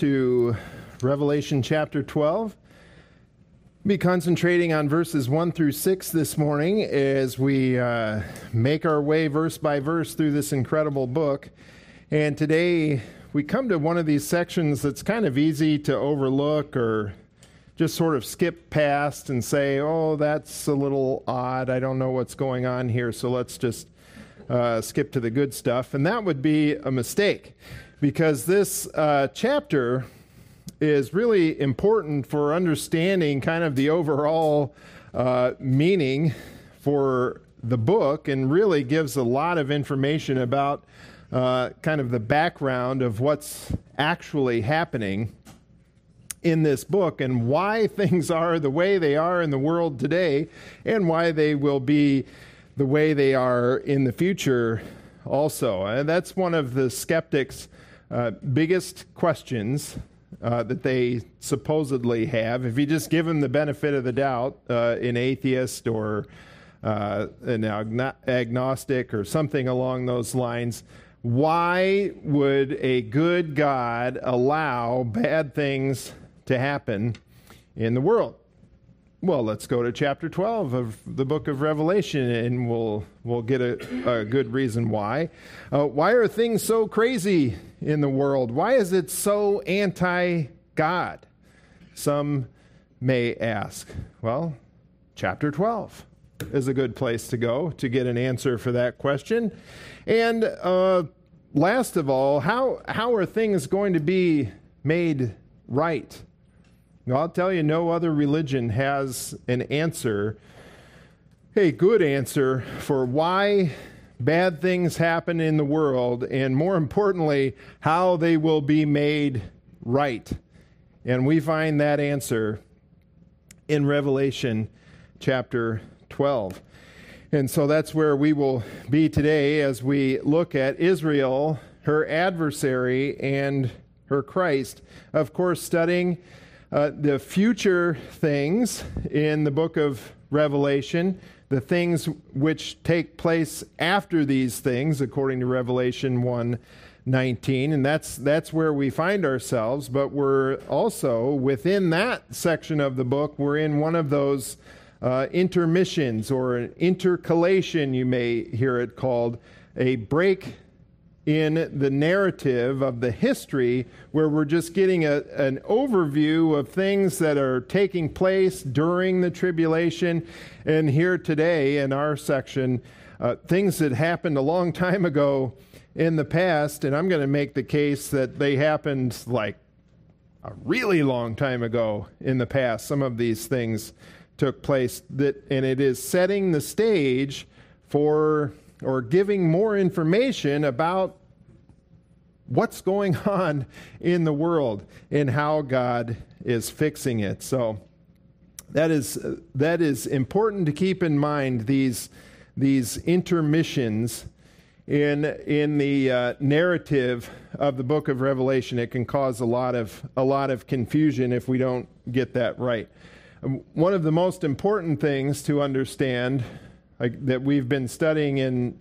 to Revelation chapter 12. Be concentrating on verses 1 through 6 this morning as we uh, make our way verse by verse through this incredible book. And today we come to one of these sections that's kind of easy to overlook or just sort of skip past and say, oh, that's a little odd. I don't know what's going on here, so let's just uh, skip to the good stuff. And that would be a mistake because this uh, chapter is really important for understanding kind of the overall uh, meaning for the book and really gives a lot of information about uh, kind of the background of what's actually happening in this book and why things are the way they are in the world today and why they will be the way they are in the future also. And that's one of the skeptics' uh, biggest questions uh, that they supposedly have. If you just give them the benefit of the doubt, uh, an atheist or uh, an agnostic or something along those lines, why would a good God allow bad things to happen in the world? Well, let's go to chapter 12 of the book of Revelation and we'll, we'll get a, a good reason why. Uh, why are things so crazy in the world? Why is it so anti God? Some may ask. Well, chapter 12 is a good place to go to get an answer for that question. And uh, last of all, how, how are things going to be made right? I'll tell you, no other religion has an answer, a good answer for why bad things happen in the world, and more importantly, how they will be made right. And we find that answer in Revelation chapter 12. And so that's where we will be today as we look at Israel, her adversary, and her Christ. Of course, studying uh, the future things in the book of Revelation, the things which take place after these things, according to Revelation 1 19. And that's, that's where we find ourselves. But we're also within that section of the book, we're in one of those uh, intermissions or an intercalation, you may hear it called, a break in the narrative of the history where we're just getting a, an overview of things that are taking place during the tribulation. And here today in our section, uh, things that happened a long time ago in the past. And I'm going to make the case that they happened like a really long time ago in the past. Some of these things took place that, and it is setting the stage for or giving more information about what's going on in the world and how God is fixing it. So that is that is important to keep in mind these these intermissions in in the uh, narrative of the book of Revelation. It can cause a lot of a lot of confusion if we don't get that right. Um, one of the most important things to understand like, that we've been studying in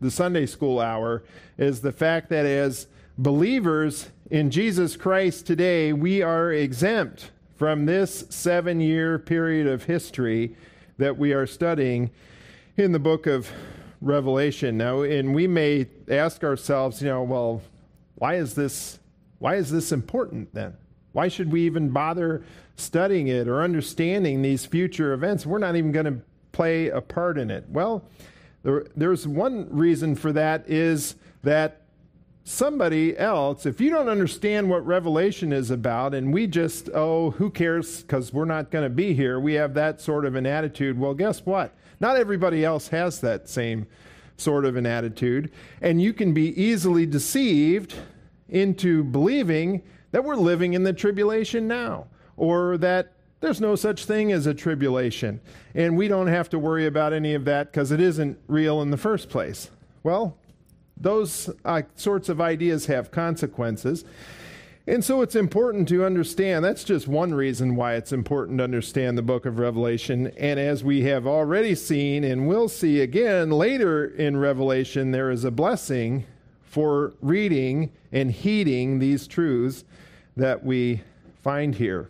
the Sunday school hour is the fact that as believers in Jesus Christ today, we are exempt from this seven year period of history that we are studying in the book of Revelation. Now, and we may ask ourselves, you know, well, why is this why is this important then? Why should we even bother studying it or understanding these future events? We're not even going to play a part in it. Well, there, there's one reason for that is that somebody else, if you don't understand what Revelation is about, and we just, oh, who cares because we're not going to be here, we have that sort of an attitude. Well, guess what? Not everybody else has that same sort of an attitude. And you can be easily deceived into believing that we're living in the tribulation now, or that there's no such thing as a tribulation, and we don't have to worry about any of that because it isn't real in the first place. Well, those uh, sorts of ideas have consequences. And so it's important to understand. That's just one reason why it's important to understand the book of Revelation. And as we have already seen and will see again later in Revelation, there is a blessing for reading and heeding these truths that we find here.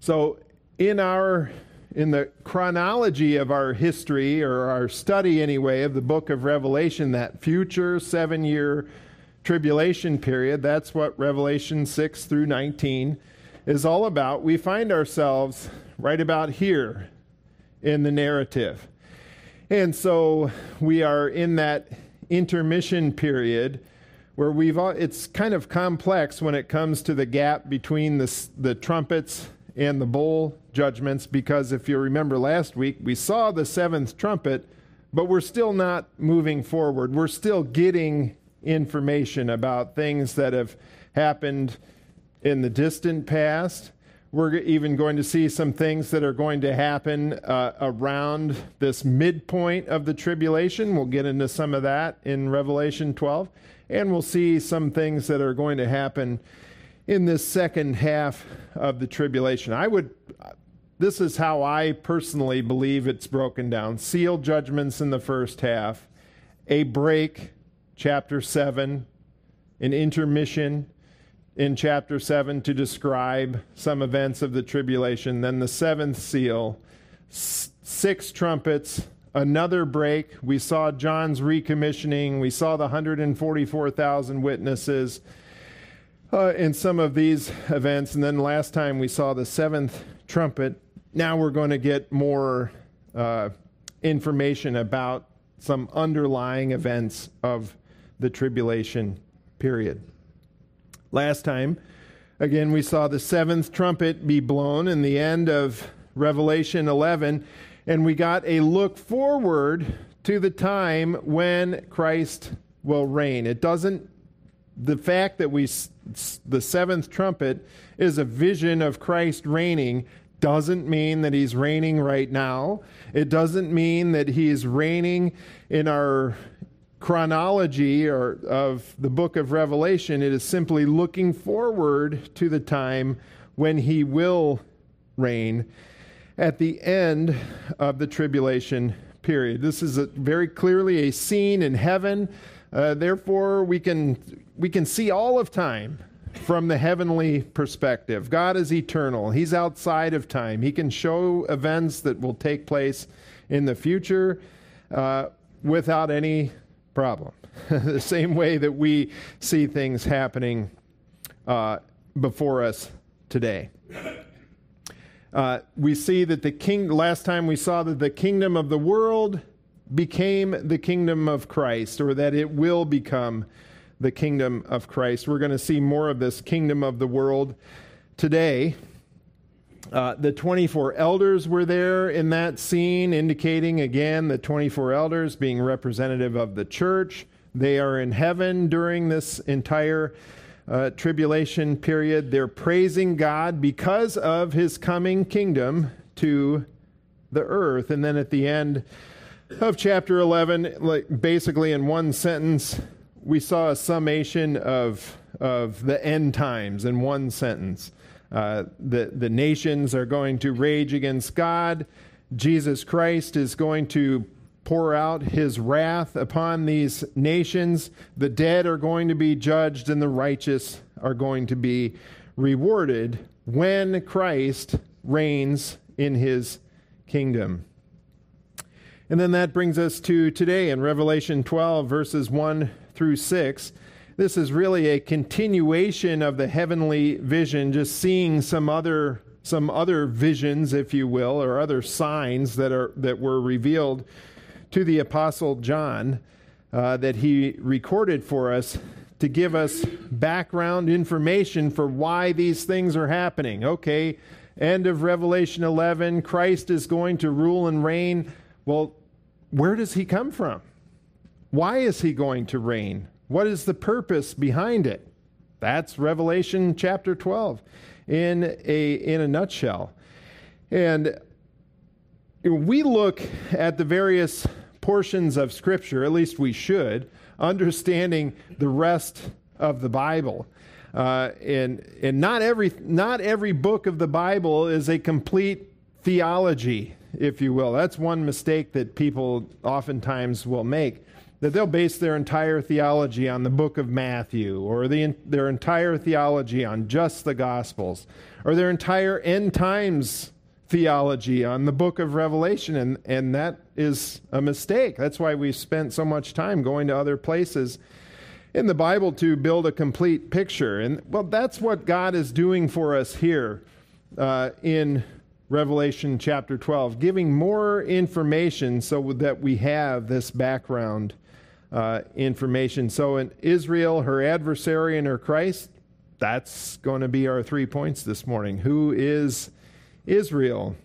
So, in our in the chronology of our history or our study anyway of the book of Revelation, that future seven year tribulation period, that's what Revelation 6 through 19 is all about. We find ourselves right about here in the narrative. And so we are in that intermission period where we've all, it's kind of complex when it comes to the gap between the, the trumpets and the bowl judgments because if you remember last week we saw the seventh trumpet but we're still not moving forward we're still getting information about things that have happened in the distant past we're even going to see some things that are going to happen uh, around this midpoint of the tribulation. We'll get into some of that in Revelation 12. And we'll see some things that are going to happen in this second half of the tribulation. I would, this is how I personally believe it's broken down seal judgments in the first half, a break, chapter 7, an intermission in chapter 7 to describe some events of the tribulation. Then the seventh seal, six trumpets, another break. We saw John's recommissioning. We saw the 144,000 witnesses uh, in some of these events. And then last time we saw the seventh trumpet. Now we're going to get more uh, information about some underlying events of the tribulation period. Last time, again, we saw the seventh trumpet be blown in the end of Revelation 11, and we got a look forward to the time when Christ will reign. It doesn't, the fact that we, the seventh trumpet is a vision of Christ reigning doesn't mean that he's reigning right now. It doesn't mean that he's reigning in our chronology or of the book of Revelation, it is simply looking forward to the time when he will reign at the end of the tribulation period. This is very clearly a scene in heaven. Uh, therefore, we can we can see all of time from the heavenly perspective. God is eternal. He's outside of time. He can show events that will take place in the future uh, without any problem. the same way that we see things happening uh, before us today. Uh, we see that the king, last time we saw that the kingdom of the world became the kingdom of Christ, or that it will become the kingdom of Christ. We're going to see more of this kingdom of the world today. Uh, the 24 elders were there in that scene, indicating again the 24 elders being representative of the church. They are in heaven during this entire uh, tribulation period. They're praising God because of his coming kingdom to the earth. And then at the end of chapter 11, like basically in one sentence, we saw a summation of, of the end times in one sentence. Uh, the, the nations are going to rage against God. Jesus Christ is going to pour out his wrath upon these nations. The dead are going to be judged, and the righteous are going to be rewarded when Christ reigns in his kingdom. And then that brings us to today in Revelation 12, verses 1 through 6. This is really a continuation of the heavenly vision, just seeing some other some other visions, if you will, or other signs that are that were revealed to the apostle John uh, that he recorded for us to give us background information for why these things are happening. Okay, end of Revelation 11, Christ is going to rule and reign. Well, where does he come from? Why is he going to reign? What is the purpose behind it? That's Revelation chapter 12 in a, in a nutshell. And we look at the various portions of Scripture, at least we should, understanding the rest of the Bible. Uh, and and not every not every book of the Bible is a complete theology, if you will. That's one mistake that people oftentimes will make that they'll base their entire theology on the book of Matthew or the, their entire theology on just the Gospels or their entire end times theology on the book of Revelation. And, and that is a mistake. That's why we've spent so much time going to other places in the Bible to build a complete picture. And well, that's what God is doing for us here uh, in Revelation chapter 12, giving more information so that we have this background uh, information. So, in Israel, her adversary, and her Christ, that's going to be our three points this morning. Who is Israel?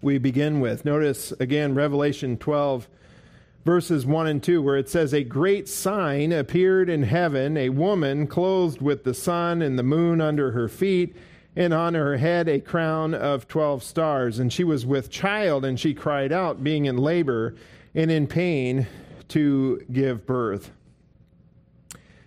We begin with. Notice again Revelation 12, verses 1 and 2, where it says, A great sign appeared in heaven, a woman clothed with the sun and the moon under her feet, and on her head a crown of 12 stars. And she was with child, and she cried out, being in labor and in pain to give birth.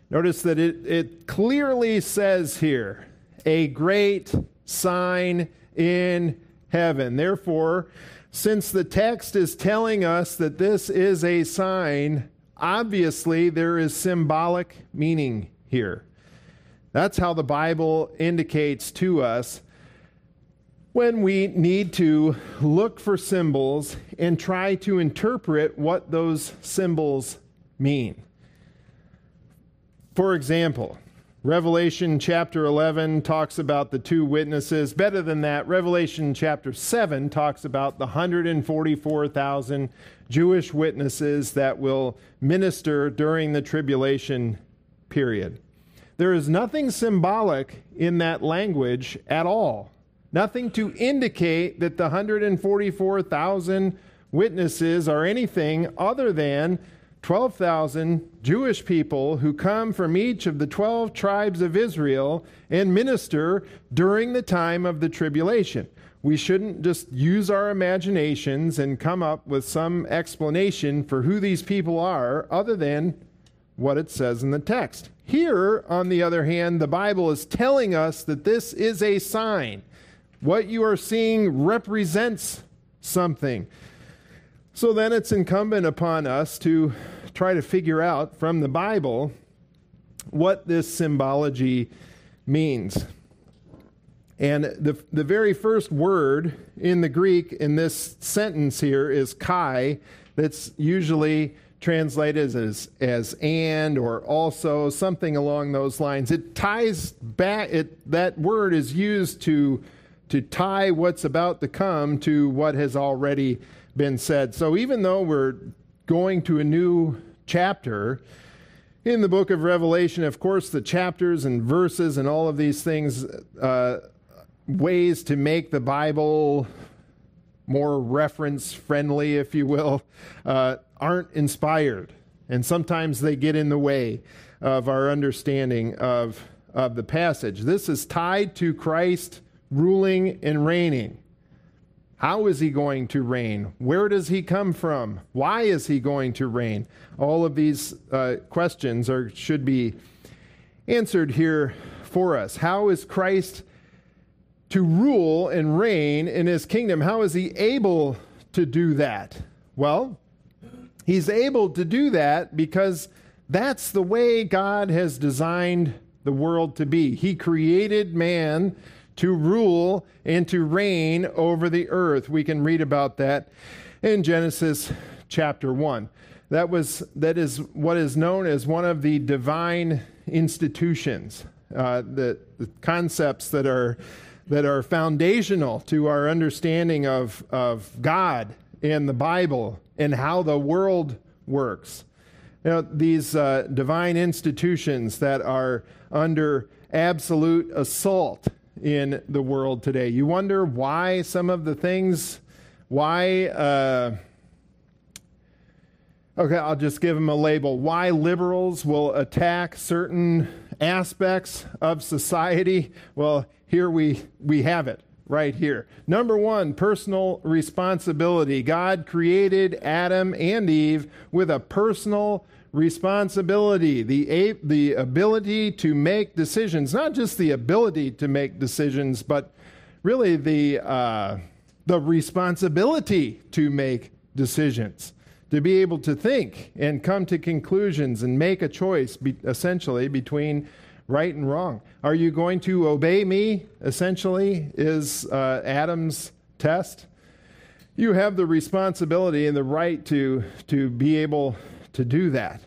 Notice that it, it clearly says here, a great sign in heaven. Therefore, since the text is telling us that this is a sign, obviously there is symbolic meaning here. That's how the Bible indicates to us when we need to look for symbols and try to interpret what those symbols mean. For example, Revelation chapter 11 talks about the two witnesses. Better than that, Revelation chapter 7 talks about the 144,000 Jewish witnesses that will minister during the tribulation period. There is nothing symbolic in that language at all nothing to indicate that the 144,000 witnesses are anything other than 12,000 Jewish people who come from each of the 12 tribes of Israel and minister during the time of the tribulation. We shouldn't just use our imaginations and come up with some explanation for who these people are other than what it says in the text. Here, on the other hand, the Bible is telling us that this is a sign. What you are seeing represents something. So then it's incumbent upon us to try to figure out from the Bible what this symbology means. And the, the very first word in the Greek in this sentence here is kai, that's usually translated as, as and or also, something along those lines. It ties back, it, that word is used to to tie what's about to come to what has already been said. So even though we're going to a new chapter in the book of Revelation, of course, the chapters and verses and all of these things, uh, ways to make the Bible more reference friendly, if you will, uh, aren't inspired. And sometimes they get in the way of our understanding of, of the passage. This is tied to Christ ruling and reigning. How is he going to reign? Where does he come from? Why is he going to reign? All of these uh, questions are, should be answered here for us. How is Christ to rule and reign in his kingdom? How is he able to do that? Well, he's able to do that because that's the way God has designed the world to be. He created man to rule and to reign over the earth. We can read about that in Genesis chapter 1. That was that is what is known as one of the divine institutions, uh, the, the concepts that are that are foundational to our understanding of, of God and the Bible and how the world works. You know, these uh, divine institutions that are under absolute assault in the world today. You wonder why some of the things, why, uh, okay, I'll just give them a label. Why liberals will attack certain aspects of society? Well, here we, we have it right here. Number one, personal responsibility. God created Adam and Eve with a personal responsibility, the, the ability to make decisions, not just the ability to make decisions, but really the, uh, the responsibility to make decisions. to be able to think and come to conclusions and make a choice, be, essentially, between right and wrong. Are you going to obey me, essentially, is uh, Adam's test? You have the responsibility and the right to, to be able to do that.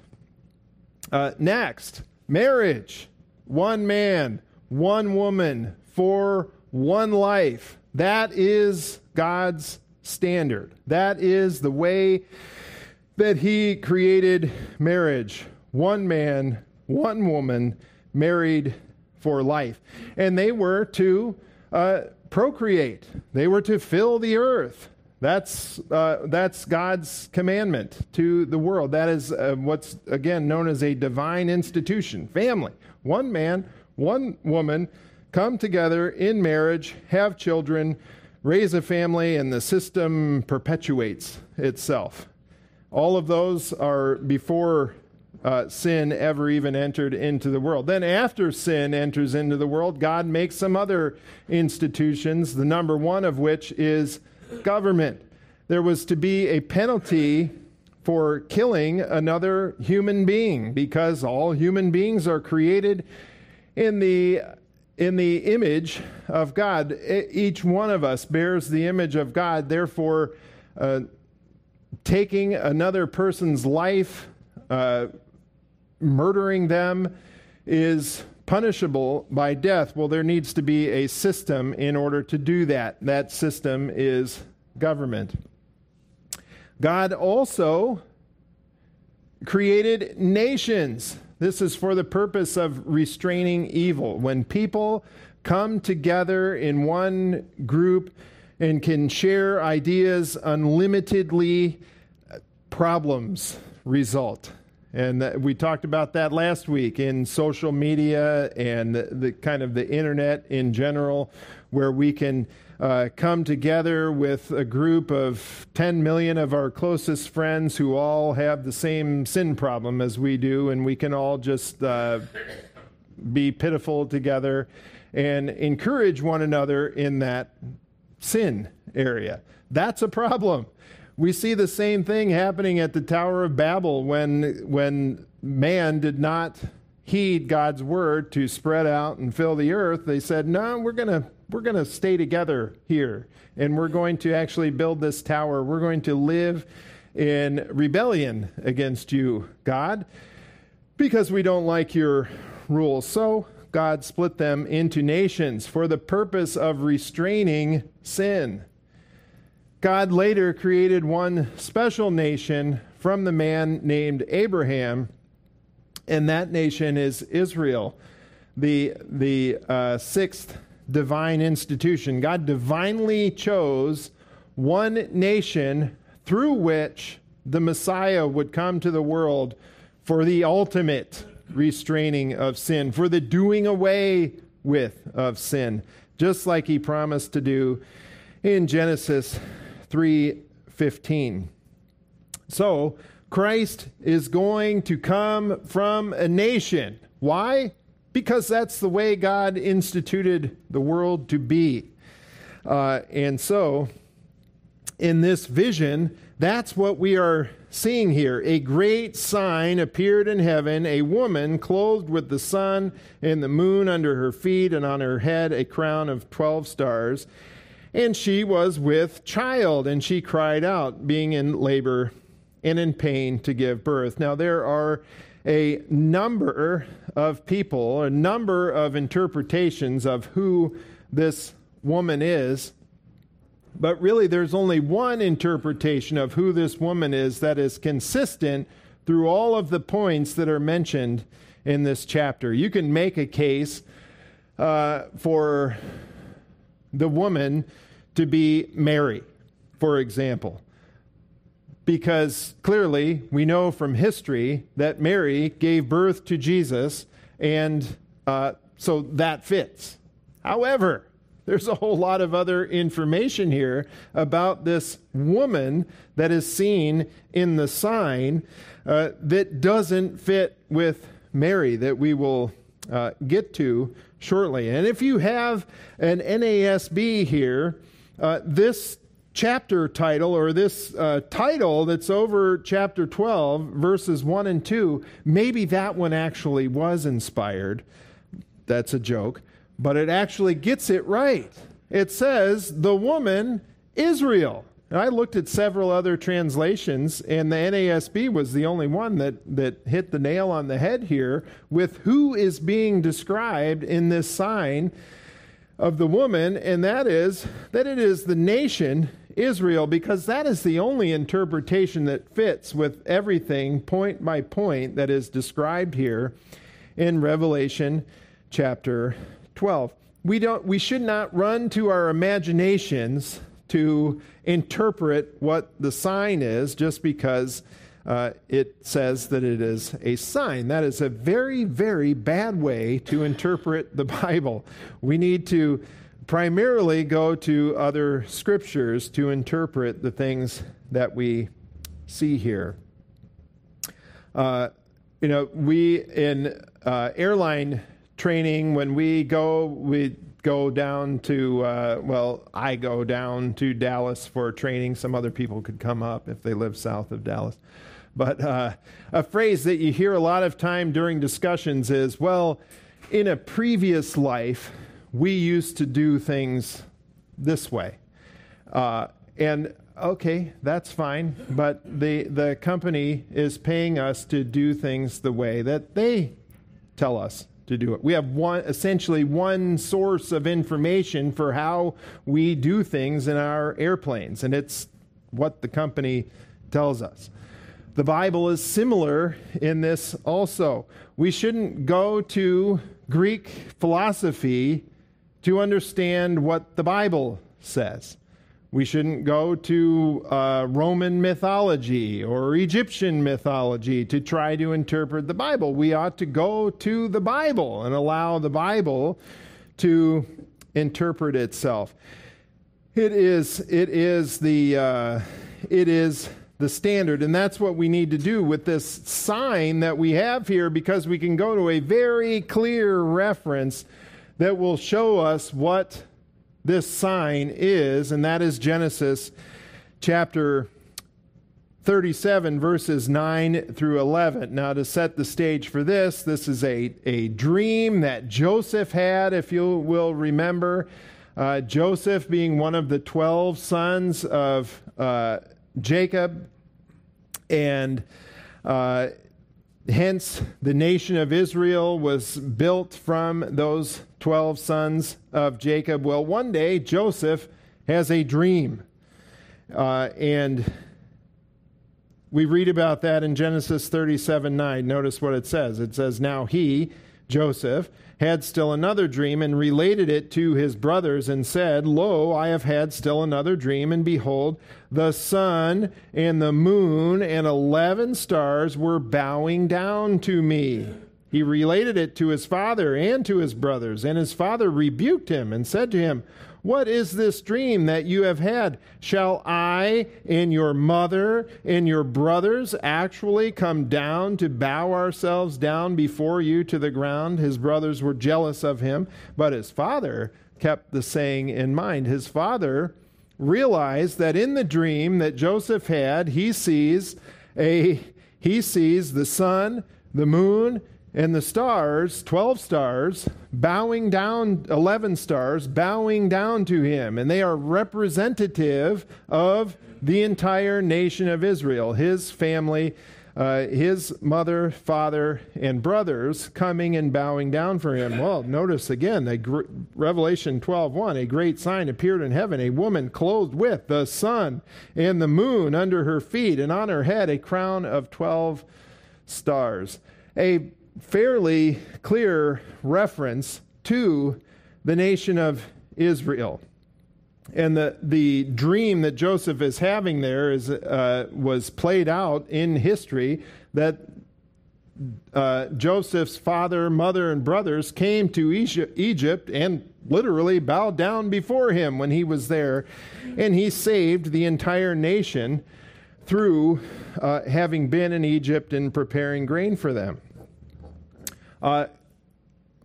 Uh, next, marriage. One man, one woman, for one life. That is God's standard. That is the way that He created marriage. One man, one woman, married for life. And they were to uh, procreate, they were to fill the earth. That's, uh, that's God's commandment to the world. That is uh, what's, again, known as a divine institution family. One man, one woman come together in marriage, have children, raise a family, and the system perpetuates itself. All of those are before uh, sin ever even entered into the world. Then, after sin enters into the world, God makes some other institutions, the number one of which is government. There was to be a penalty for killing another human being because all human beings are created in the in the image of God. Each one of us bears the image of God. Therefore, uh, taking another person's life, uh, murdering them, is punishable by death. Well, there needs to be a system in order to do that. That system is government. God also created nations. This is for the purpose of restraining evil. When people come together in one group and can share ideas unlimitedly, uh, problems result. And we talked about that last week in social media and the, the kind of the internet in general, where we can uh, come together with a group of 10 million of our closest friends who all have the same sin problem as we do, and we can all just uh, be pitiful together and encourage one another in that sin area. That's a problem. We see the same thing happening at the Tower of Babel when, when man did not heed God's word to spread out and fill the earth. They said, No, we're going to we're going to stay together here and we're going to actually build this tower. We're going to live in rebellion against you, God, because we don't like your rules. So God split them into nations for the purpose of restraining sin. God later created one special nation from the man named Abraham, and that nation is Israel, the, the uh, sixth divine institution. God divinely chose one nation through which the Messiah would come to the world for the ultimate restraining of sin, for the doing away with of sin, just like he promised to do in Genesis 3:15. So, Christ is going to come from a nation. Why? because that's the way God instituted the world to be. Uh, and so, in this vision, that's what we are seeing here. A great sign appeared in heaven a woman clothed with the sun and the moon under her feet, and on her head a crown of 12 stars. And she was with child, and she cried out, being in labor and in pain to give birth. Now, there are a number of people, a number of interpretations of who this woman is. But really, there's only one interpretation of who this woman is that is consistent through all of the points that are mentioned in this chapter. You can make a case uh, for the woman to be Mary, for example because clearly we know from history that Mary gave birth to Jesus, and uh, so that fits. However, there's a whole lot of other information here about this woman that is seen in the sign uh, that doesn't fit with Mary, that we will uh, get to shortly. And if you have an NASB here, uh, this chapter title or this uh, title that's over chapter 12, verses 1 and 2, maybe that one actually was inspired. That's a joke. But it actually gets it right. It says, the woman Israel. And I looked at several other translations, and the NASB was the only one that, that hit the nail on the head here with who is being described in this sign of the woman, and that is that it is the nation Israel, because that is the only interpretation that fits with everything point by point that is described here in Revelation chapter 12. We, don't, we should not run to our imaginations to interpret what the sign is just because uh, it says that it is a sign. That is a very, very bad way to interpret the Bible. We need to primarily go to other scriptures to interpret the things that we see here. Uh, you know, we in uh, airline training, when we go, we go down to, uh, well, I go down to Dallas for training. Some other people could come up if they live south of Dallas. But uh, a phrase that you hear a lot of time during discussions is, well, in a previous life, we used to do things this way. Uh, and okay, that's fine, but the, the company is paying us to do things the way that they tell us to do it. We have one essentially one source of information for how we do things in our airplanes, and it's what the company tells us. The Bible is similar in this also. We shouldn't go to Greek philosophy to understand what the Bible says. We shouldn't go to uh, Roman mythology or Egyptian mythology to try to interpret the Bible. We ought to go to the Bible and allow the Bible to interpret itself. It is, it is the, uh, it is the standard, and that's what we need to do with this sign that we have here, because we can go to a very clear reference that will show us what this sign is, and that is Genesis chapter 37, verses 9 through 11. Now, to set the stage for this, this is a, a dream that Joseph had, if you will remember. Uh, Joseph being one of the 12 sons of uh, Jacob, and uh, hence the nation of Israel was built from those 12 sons of Jacob. Well, one day Joseph has a dream. Uh, and we read about that in Genesis 37 9. Notice what it says. It says, Now he, Joseph, had still another dream and related it to his brothers and said, Lo, I have had still another dream, and behold, the sun and the moon and eleven stars were bowing down to me. He related it to his father and to his brothers, and his father rebuked him and said to him, What is this dream that you have had? Shall I and your mother and your brothers actually come down to bow ourselves down before you to the ground? His brothers were jealous of him, but his father kept the saying in mind. His father realized that in the dream that Joseph had, he sees a he sees the sun, the moon, and the stars, 12 stars, bowing down, 11 stars, bowing down to him. And they are representative of the entire nation of Israel, his family, uh, his mother, father, and brothers coming and bowing down for him. Well, notice again, gr- Revelation 12:1, a great sign appeared in heaven, a woman clothed with the sun and the moon under her feet, and on her head a crown of 12 stars. A fairly clear reference to the nation of Israel. And the, the dream that Joseph is having there is, uh, was played out in history that uh, Joseph's father, mother, and brothers came to Egypt and literally bowed down before him when he was there. And he saved the entire nation through uh, having been in Egypt and preparing grain for them. Uh,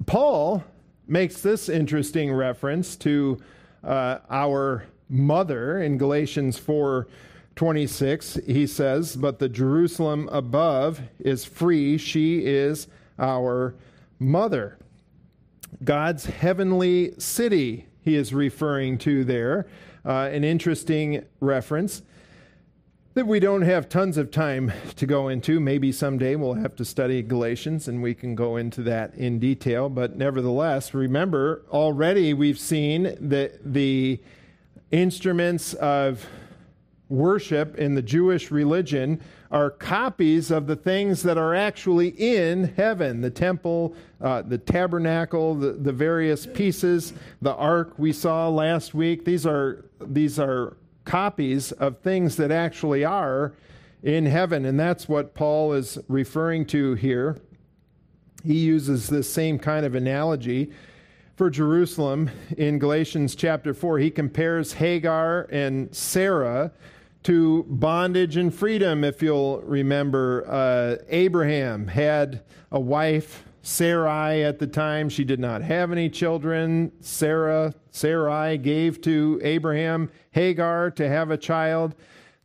Paul makes this interesting reference to uh, our mother. In Galatians 4 26, he says, But the Jerusalem above is free. She is our mother. God's heavenly city, he is referring to there. Uh, an interesting reference that we don't have tons of time to go into. Maybe someday we'll have to study Galatians and we can go into that in detail. But nevertheless, remember, already we've seen that the instruments of worship in the Jewish religion are copies of the things that are actually in heaven the temple, uh, the tabernacle, the, the various pieces, the ark we saw last week. These are, these are copies of things that actually are in heaven. And that's what Paul is referring to here. He uses this same kind of analogy for Jerusalem in Galatians chapter 4. He compares Hagar and Sarah to bondage and freedom, if you'll remember. Uh, Abraham had a wife, Sarai, at the time. She did not have any children. Sarah, Sarai gave to Abraham Hagar to have a child.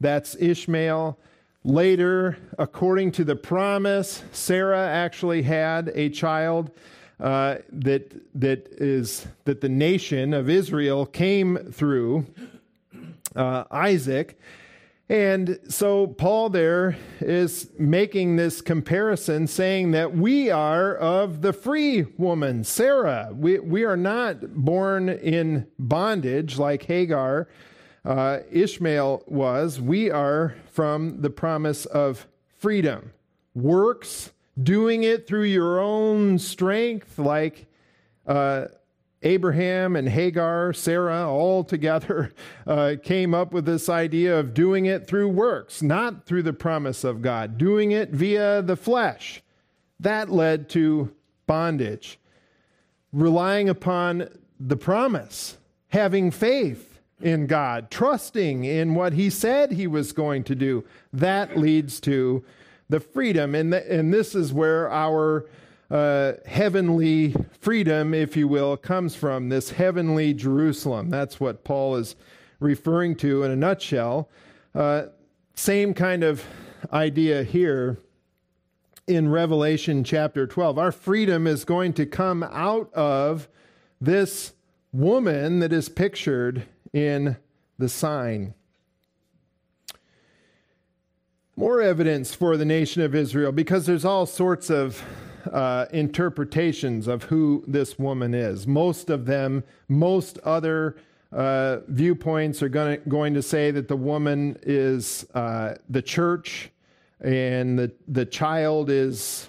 That's Ishmael. Later, according to the promise, Sarah actually had a child uh, that, that, is, that the nation of Israel came through, uh, Isaac. And so Paul there is making this comparison, saying that we are of the free woman, Sarah. We, we are not born in bondage like Hagar, uh, Ishmael was. We are from the promise of freedom. Works, doing it through your own strength, like uh, Abraham and Hagar, Sarah, all together uh, came up with this idea of doing it through works, not through the promise of God, doing it via the flesh. That led to bondage. Relying upon the promise, having faith in God, trusting in what He said He was going to do, that leads to the freedom. And, the, and this is where our uh, heavenly freedom, if you will, comes from this heavenly Jerusalem. That's what Paul is referring to in a nutshell. Uh, same kind of idea here in Revelation chapter 12. Our freedom is going to come out of this woman that is pictured in the sign. More evidence for the nation of Israel because there's all sorts of uh, interpretations of who this woman is. Most of them, most other uh, viewpoints are gonna, going to say that the woman is uh, the church and the, the child is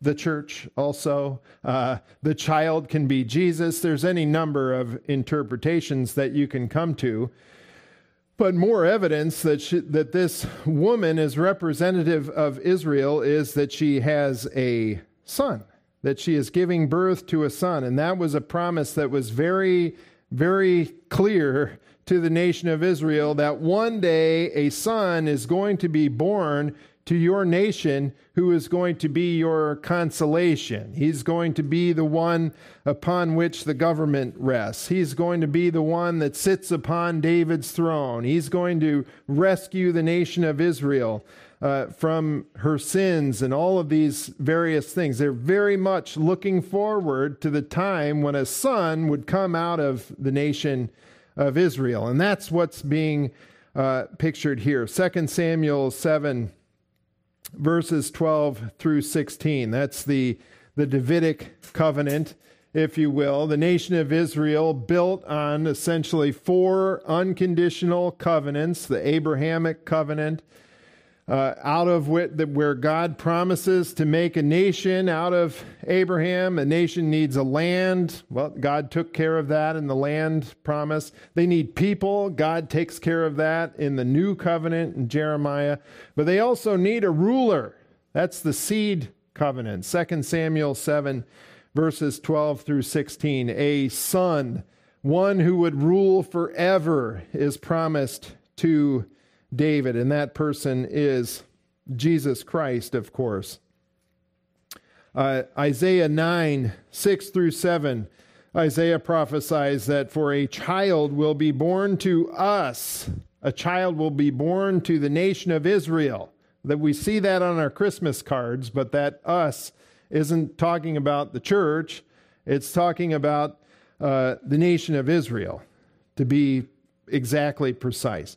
the church also. Uh, the child can be Jesus. There's any number of interpretations that you can come to. But more evidence that, she, that this woman is representative of Israel is that she has a son, that she is giving birth to a son. And that was a promise that was very, very clear to the nation of Israel that one day a son is going to be born to your nation who is going to be your consolation. He's going to be the one upon which the government rests. He's going to be the one that sits upon David's throne. He's going to rescue the nation of Israel uh, from her sins and all of these various things. They're very much looking forward to the time when a son would come out of the nation of Israel. And that's what's being uh, pictured here. 2 Samuel 7, verses 12 through 16. That's the, the Davidic covenant if you will, the nation of Israel built on essentially four unconditional covenants the Abrahamic covenant, uh, out of where God promises to make a nation out of Abraham. A nation needs a land. Well, God took care of that in the land promise. They need people. God takes care of that in the new covenant in Jeremiah. But they also need a ruler. That's the seed covenant. 2 Samuel 7, verses 12 through 16. A son, one who would rule forever, is promised to David, and that person is Jesus Christ, of course. Uh, Isaiah 9, 6 through 7. Isaiah prophesies that for a child will be born to us, a child will be born to the nation of Israel. That we see that on our Christmas cards, but that us isn't talking about the church, it's talking about uh, the nation of Israel, to be exactly precise.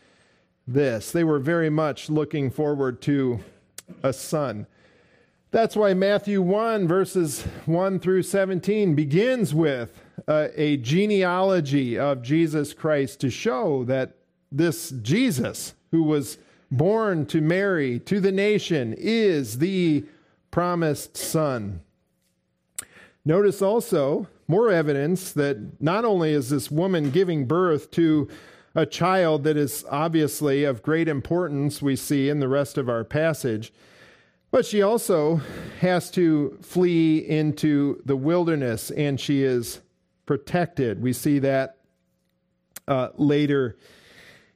this. They were very much looking forward to a son. That's why Matthew 1, verses 1 through 17, begins with a, a genealogy of Jesus Christ to show that this Jesus, who was born to Mary, to the nation, is the promised Son. Notice also more evidence that not only is this woman giving birth to a child that is obviously of great importance, we see in the rest of our passage but she also has to flee into the wilderness and she is protected. We see that uh, later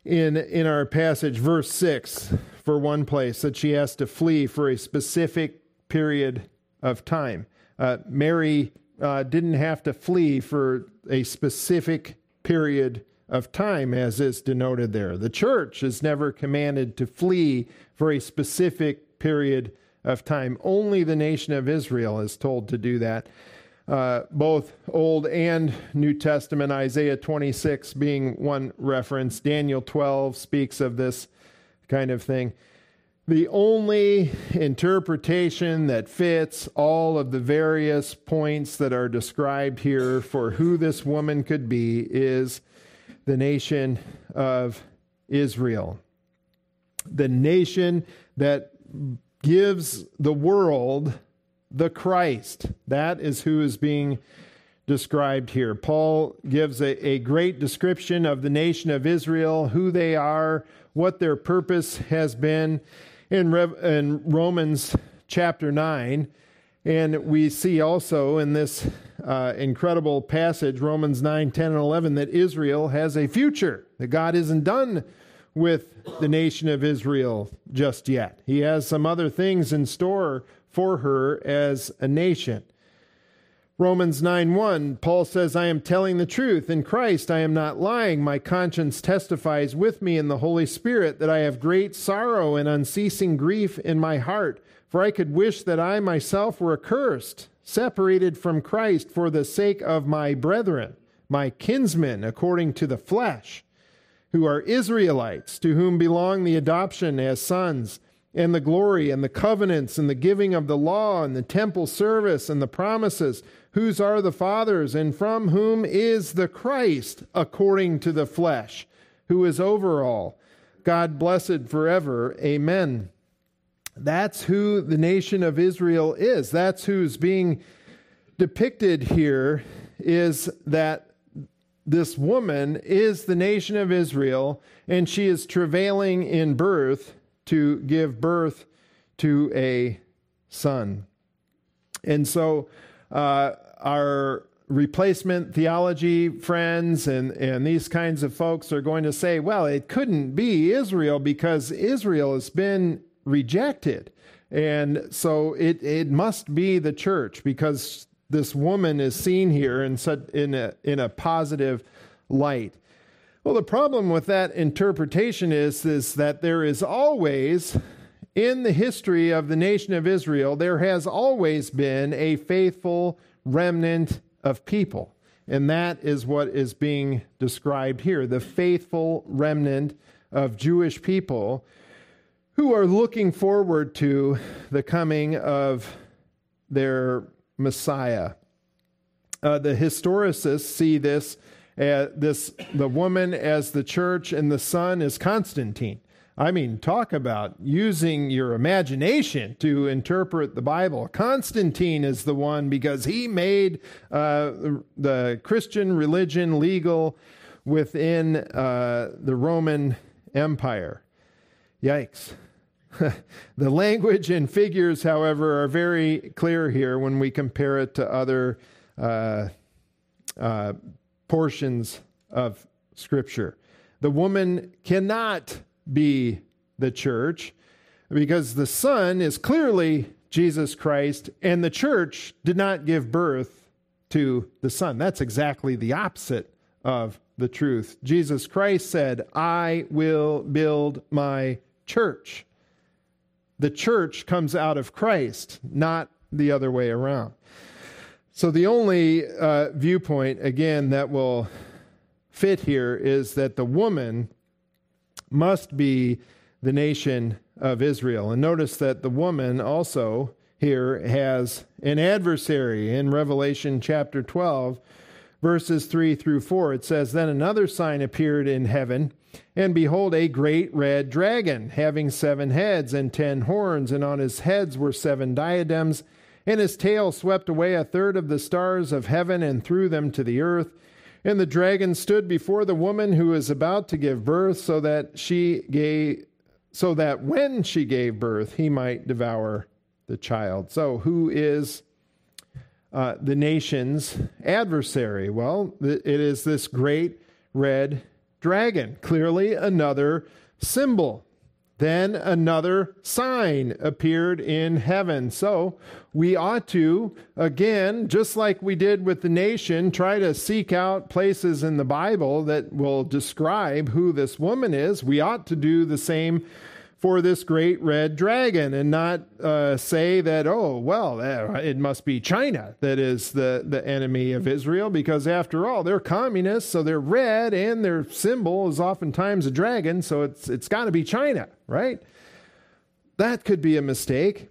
in, in our passage, verse 6, for one place, that she has to flee for a specific period of time. Uh, Mary uh, didn't have to flee for a specific period of time, as is denoted there. The church is never commanded to flee for a specific period of time. Only the nation of Israel is told to do that. Uh, both Old and New Testament, Isaiah 26 being one reference, Daniel 12 speaks of this kind of thing. The only interpretation that fits all of the various points that are described here for who this woman could be is the nation of Israel. The nation that gives the world the Christ. That is who is being described here. Paul gives a, a great description of the nation of Israel, who they are, what their purpose has been in, Rev, in Romans chapter 9. And we see also in this uh, incredible passage, Romans 9, 10, and 11, that Israel has a future, that God isn't done with the nation of Israel just yet. He has some other things in store for her as a nation. Romans 9 1, Paul says, I am telling the truth. In Christ I am not lying. My conscience testifies with me in the Holy Spirit that I have great sorrow and unceasing grief in my heart. For I could wish that I myself were accursed, separated from Christ for the sake of my brethren, my kinsmen according to the flesh who are Israelites, to whom belong the adoption as sons, and the glory, and the covenants, and the giving of the law, and the temple service, and the promises, whose are the fathers, and from whom is the Christ, according to the flesh, who is over all. God blessed forever. Amen. That's who the nation of Israel is. That's who's being depicted here is that this woman is the nation of Israel, and she is travailing in birth to give birth to a son. And so, uh, our replacement theology friends and, and these kinds of folks are going to say, well, it couldn't be Israel because Israel has been rejected. And so it, it must be the church because this woman is seen here in, in, a, in a positive light. Well, the problem with that interpretation is, is that there is always, in the history of the nation of Israel, there has always been a faithful remnant of people. And that is what is being described here the faithful remnant of Jewish people who are looking forward to the coming of their Messiah. Uh, the historicists see this, uh, this the woman as the church and the son is Constantine. I mean, talk about using your imagination to interpret the Bible. Constantine is the one because he made uh, the Christian religion legal within uh, the Roman Empire. Yikes. the language and figures, however, are very clear here when we compare it to other uh, uh, portions of Scripture. The woman cannot be the church because the Son is clearly Jesus Christ, and the church did not give birth to the Son. That's exactly the opposite of the truth. Jesus Christ said, I will build my church. The church comes out of Christ, not the other way around. So the only uh, viewpoint, again, that will fit here is that the woman must be the nation of Israel. And notice that the woman also here has an adversary in Revelation chapter 12, verses 3 through 4. It says, Then another sign appeared in heaven, and behold, a great red dragon, having seven heads and ten horns, and on his heads were seven diadems, and his tail swept away a third of the stars of heaven and threw them to the earth. And the dragon stood before the woman who was about to give birth, so that she gave, so that when she gave birth, he might devour the child. So, who is uh, the nation's adversary? Well, it is this great red dragon, clearly another symbol then another sign appeared in heaven. So we ought to, again, just like we did with the nation, try to seek out places in the Bible that will describe who this woman is. We ought to do the same for this great red dragon and not uh, say that, oh, well, it must be China that is the, the enemy of Israel, because after all, they're communists, so they're red, and their symbol is oftentimes a dragon, so it's, it's got to be China, right? That could be a mistake.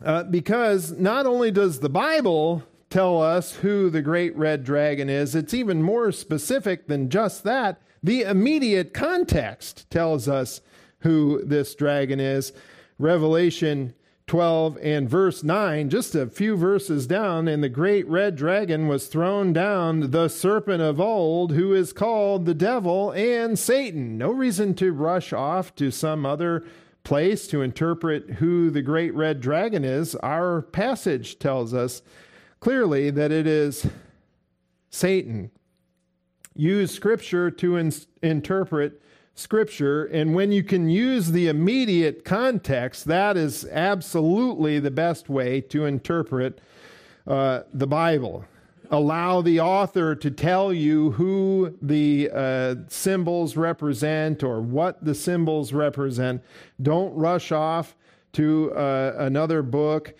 Uh, because not only does the Bible tell us who the great red dragon is, it's even more specific than just that. The immediate context tells us who this dragon is. Revelation 12 and verse 9, just a few verses down, and the great red dragon was thrown down, the serpent of old, who is called the devil and Satan. No reason to rush off to some other place to interpret who the great red dragon is. Our passage tells us clearly that it is Satan. Use scripture to in- interpret Scripture. And when you can use the immediate context, that is absolutely the best way to interpret uh, the Bible. Allow the author to tell you who the uh, symbols represent or what the symbols represent. Don't rush off to uh, another book.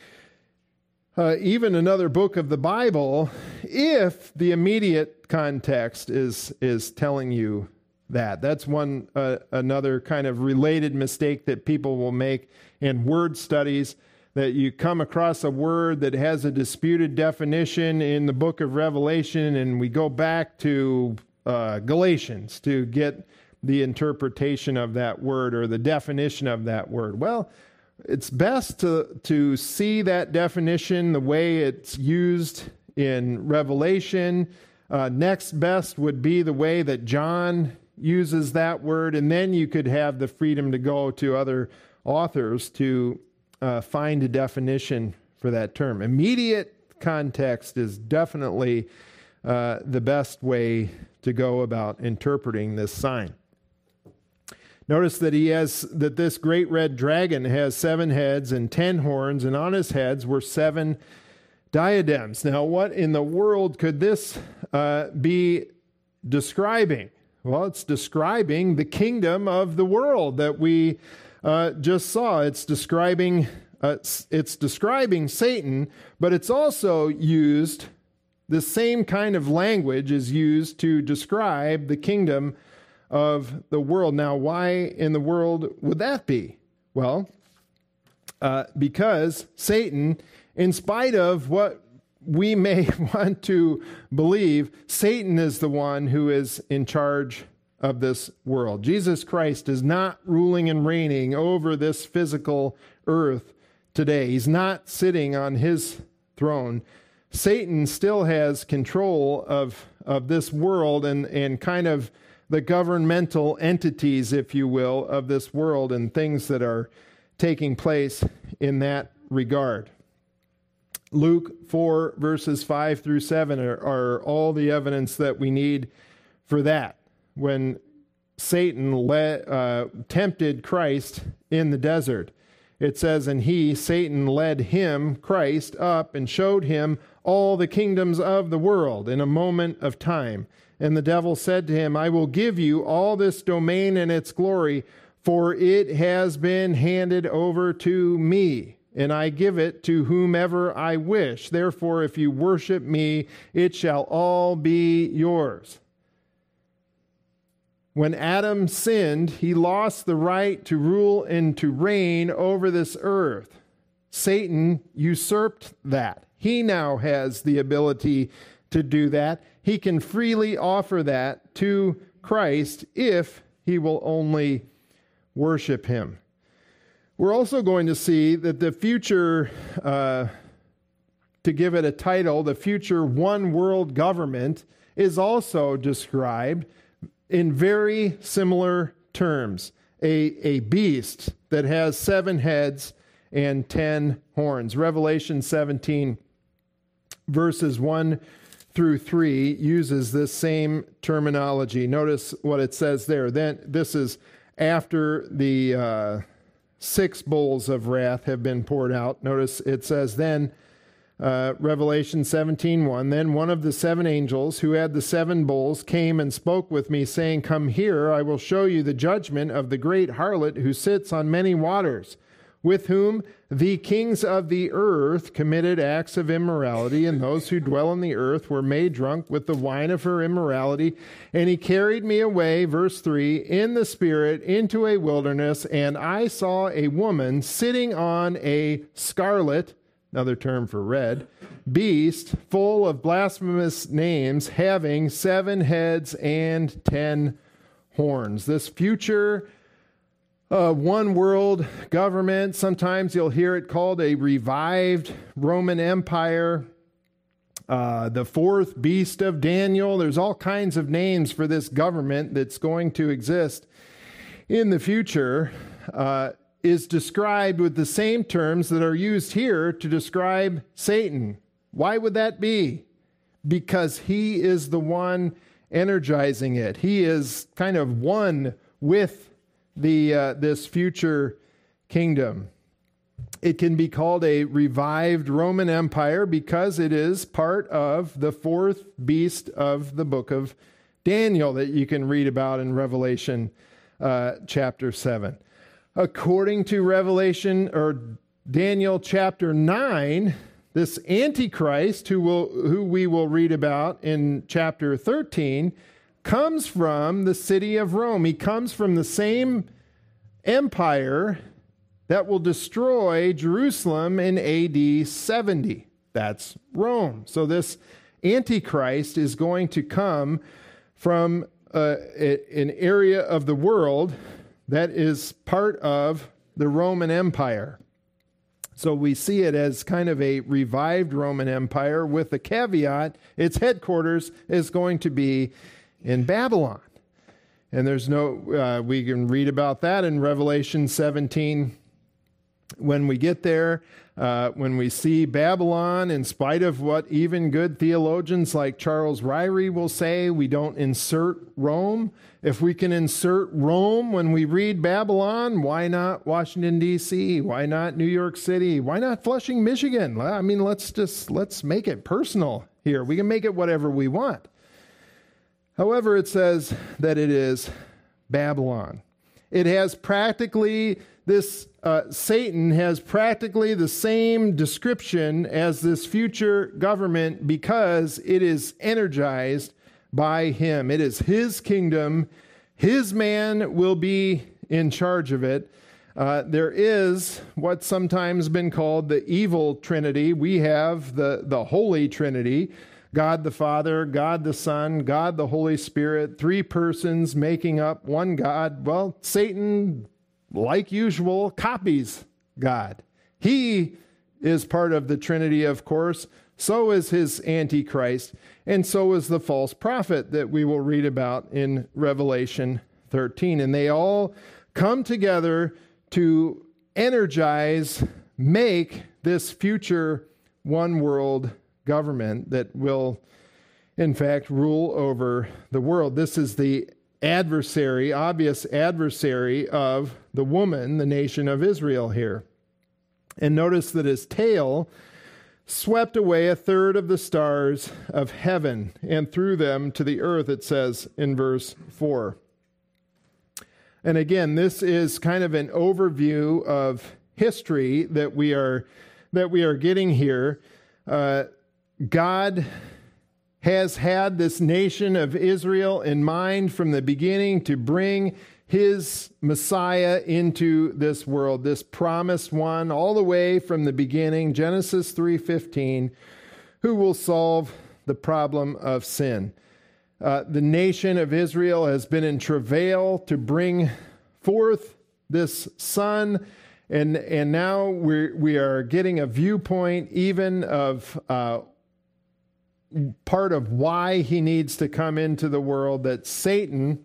Uh, even another book of the Bible, if the immediate context is is telling you that. That's one uh, another kind of related mistake that people will make in word studies that you come across a word that has a disputed definition in the book of Revelation and we go back to uh, Galatians to get the interpretation of that word or the definition of that word. Well, it's best to, to see that definition the way it's used in Revelation. Uh, next best would be the way that John uses that word, and then you could have the freedom to go to other authors to uh, find a definition for that term. Immediate context is definitely uh, the best way to go about interpreting this sign. Notice that he has that this great red dragon has seven heads and ten horns, and on his heads were seven diadems. Now, what in the world could this uh, be describing? Well, it's describing the kingdom of the world that we uh, just saw. It's describing uh, it's describing Satan, but it's also used the same kind of language is used to describe the kingdom of the world. Now, why in the world would that be? Well, uh, because Satan, in spite of what we may want to believe Satan is the one who is in charge of this world. Jesus Christ is not ruling and reigning over this physical earth today. He's not sitting on his throne. Satan still has control of, of this world and, and kind of the governmental entities, if you will, of this world and things that are taking place in that regard. Luke 4, verses 5 through 7 are, are all the evidence that we need for that. When Satan led, uh, tempted Christ in the desert, it says, And he, Satan, led him, Christ, up and showed him all the kingdoms of the world in a moment of time. And the devil said to him, I will give you all this domain and its glory, for it has been handed over to me and I give it to whomever I wish. Therefore, if you worship me, it shall all be yours. When Adam sinned, he lost the right to rule and to reign over this earth. Satan usurped that. He now has the ability to do that. He can freely offer that to Christ if he will only worship him. We're also going to see that the future, uh, to give it a title, the future one world government is also described in very similar terms. A, a beast that has seven heads and ten horns. Revelation 17, verses 1 through 3, uses this same terminology. Notice what it says there. Then this is after the. Uh, six bowls of wrath have been poured out. Notice it says then, uh, Revelation 17 1, then one of the seven angels who had the seven bowls came and spoke with me, saying, Come here, I will show you the judgment of the great harlot who sits on many waters with whom the kings of the earth committed acts of immorality, and those who dwell on the earth were made drunk with the wine of her immorality. And he carried me away, verse 3, in the spirit into a wilderness, and I saw a woman sitting on a scarlet, another term for red, beast, full of blasphemous names, having seven heads and ten horns. This future uh, one world government. Sometimes you'll hear it called a revived Roman Empire. Uh, the fourth beast of Daniel. There's all kinds of names for this government that's going to exist in the future. Uh, is described with the same terms that are used here to describe Satan. Why would that be? Because he is the one energizing it. He is kind of one with the, uh, this future kingdom. It can be called a revived Roman Empire because it is part of the fourth beast of the book of Daniel that you can read about in Revelation uh, chapter 7. According to Revelation or Daniel chapter 9, this Antichrist, who, will, who we will read about in chapter 13, comes from the city of Rome. He comes from the same empire that will destroy Jerusalem in AD 70. That's Rome. So this Antichrist is going to come from uh, an area of the world that is part of the Roman Empire. So we see it as kind of a revived Roman Empire with the caveat its headquarters is going to be in Babylon. And there's no, uh, we can read about that in Revelation 17. When we get there, uh, when we see Babylon, in spite of what even good theologians like Charles Ryrie will say, we don't insert Rome. If we can insert Rome when we read Babylon, why not Washington D.C.? Why not New York City? Why not Flushing, Michigan? I mean, let's just let's make it personal here. We can make it whatever we want. However, it says that it is Babylon. It has practically, this uh, Satan has practically the same description as this future government because it is energized by him. It is his kingdom. His man will be in charge of it. Uh, there is what's sometimes been called the evil trinity. We have the, the holy trinity God the Father, God the Son, God the Holy Spirit, three persons making up one God. Well, Satan, like usual, copies God. He is part of the Trinity, of course. So is his Antichrist, and so is the false prophet that we will read about in Revelation 13. And they all come together to energize, make this future one world government that will, in fact, rule over the world. This is the adversary, obvious adversary of the woman, the nation of Israel here. And notice that his tail swept away a third of the stars of heaven and threw them to the earth, it says in verse 4. And again, this is kind of an overview of history that we are that we are getting here. Uh, God has had this nation of Israel in mind from the beginning to bring his Messiah into this world, this promised one all the way from the beginning, Genesis 3:15, who will solve the problem of sin. Uh, the nation of Israel has been in travail to bring forth this son, and and now we we are getting a viewpoint even of uh, part of why he needs to come into the world that Satan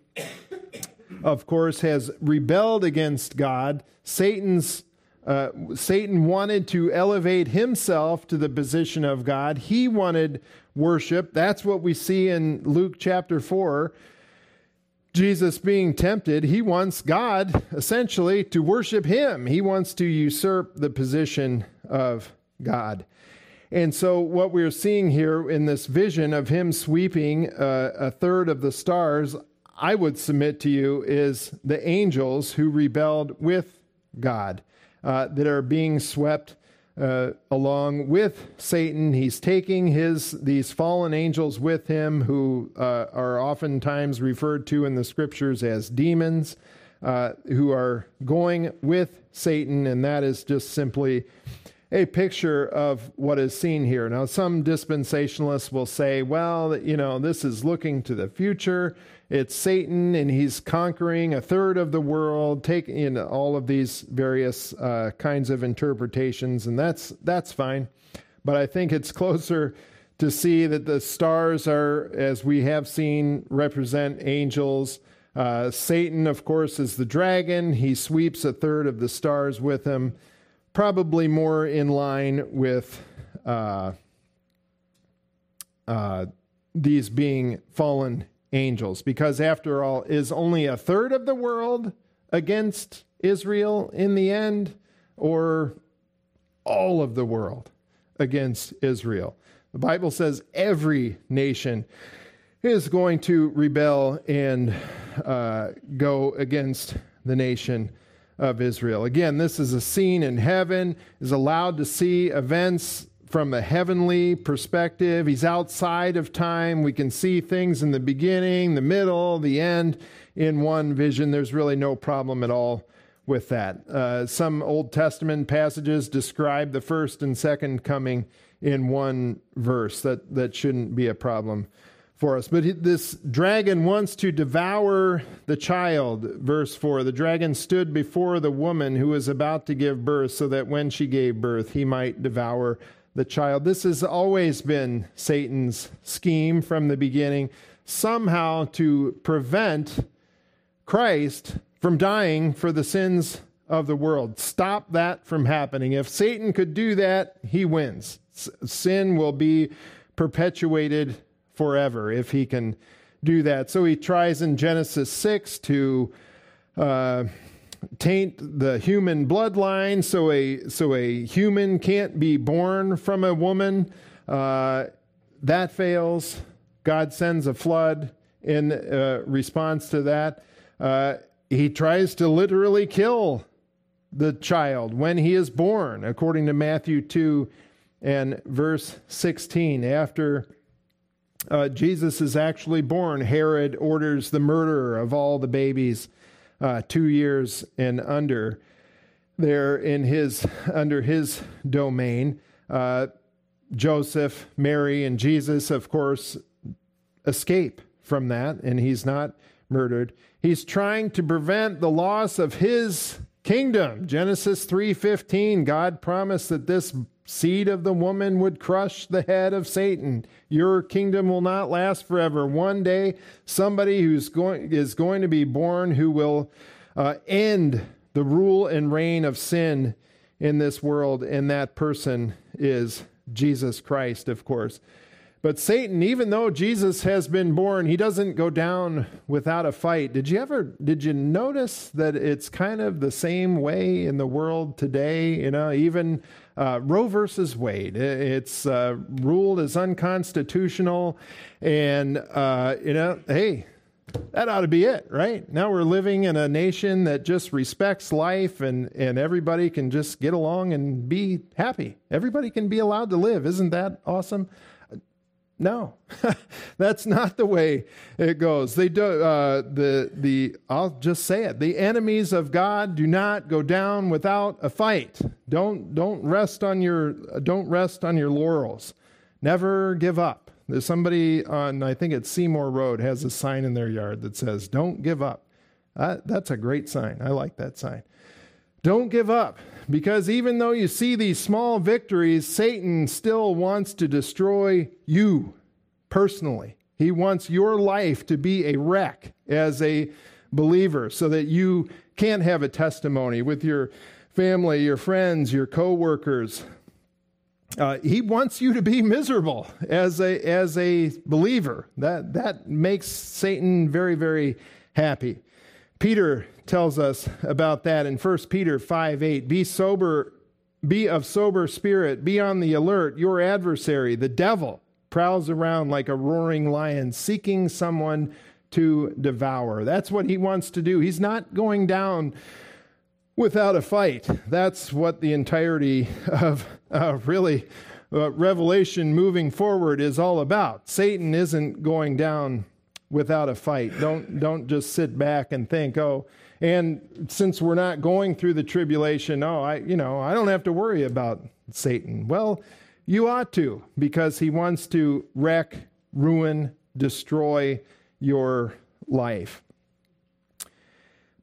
of course, has rebelled against God. Satan's uh, Satan wanted to elevate himself to the position of God. He wanted worship. That's what we see in Luke chapter 4. Jesus being tempted, he wants God essentially to worship him. He wants to usurp the position of God. And so, what we're seeing here in this vision of him sweeping uh, a third of the stars, I would submit to you is the angels who rebelled with God uh, that are being swept uh, along with Satan. He's taking his these fallen angels with him, who uh, are oftentimes referred to in the scriptures as demons, uh, who are going with Satan, and that is just simply a picture of what is seen here. Now, some dispensationalists will say, well, you know, this is looking to the future it's Satan and he's conquering a third of the world, taking in all of these various uh, kinds of interpretations, and that's that's fine. But I think it's closer to see that the stars are, as we have seen, represent angels. Uh, Satan, of course, is the dragon. He sweeps a third of the stars with him, probably more in line with uh, uh these being fallen angels, because after all, is only a third of the world against Israel in the end, or all of the world against Israel? The Bible says every nation is going to rebel and uh, go against the nation of Israel. Again, this is a scene in heaven, is allowed to see events from a heavenly perspective. He's outside of time. We can see things in the beginning, the middle, the end in one vision. There's really no problem at all with that. Uh, some Old Testament passages describe the first and second coming in one verse. That, that shouldn't be a problem for us. But this dragon wants to devour the child. Verse 4 The dragon stood before the woman who was about to give birth, so that when she gave birth, he might devour the child. This has always been Satan's scheme from the beginning, somehow to prevent Christ from dying for the sins of the world. Stop that from happening. If Satan could do that, he wins. Sin will be perpetuated forever if he can do that. So he tries in Genesis 6 to. Uh, taint the human bloodline so a so a human can't be born from a woman uh, that fails god sends a flood in uh, response to that uh, he tries to literally kill the child when he is born according to matthew 2 and verse 16 after uh, jesus is actually born herod orders the murder of all the babies uh, two years and under there in his under his domain. Uh, Joseph, Mary, and Jesus, of course, escape from that, and he's not murdered. He's trying to prevent the loss of his kingdom. Genesis 3:15, God promised that this seed of the woman would crush the head of Satan. Your kingdom will not last forever. One day somebody who's going is going to be born who will uh, end the rule and reign of sin in this world and that person is Jesus Christ, of course. But Satan, even though Jesus has been born, he doesn't go down without a fight. Did you ever did you notice that it's kind of the same way in the world today? You know, even uh, Roe versus Wade, it's uh, ruled as unconstitutional, and uh, you know, hey, that ought to be it, right? Now we're living in a nation that just respects life and, and everybody can just get along and be happy. Everybody can be allowed to live. Isn't that awesome? No, that's not the way it goes. They do uh, the the. I'll just say it. The enemies of God do not go down without a fight. Don't don't rest on your don't rest on your laurels. Never give up. There's somebody on I think it's Seymour Road has a sign in their yard that says "Don't give up." Uh, that's a great sign. I like that sign. Don't give up. Because even though you see these small victories, Satan still wants to destroy you personally. He wants your life to be a wreck as a believer so that you can't have a testimony with your family, your friends, your coworkers. Uh, he wants you to be miserable as a as a believer. That that makes Satan very very happy. Peter tells us about that in 1 Peter 5 8. Be sober, be of sober spirit, be on the alert. Your adversary, the devil, prowls around like a roaring lion, seeking someone to devour. That's what he wants to do. He's not going down without a fight. That's what the entirety of uh, really uh, Revelation moving forward is all about. Satan isn't going down without a fight. Don't don't just sit back and think, oh, and since we're not going through the tribulation, oh, I you know, I don't have to worry about Satan. Well, you ought to because he wants to wreck, ruin, destroy your life.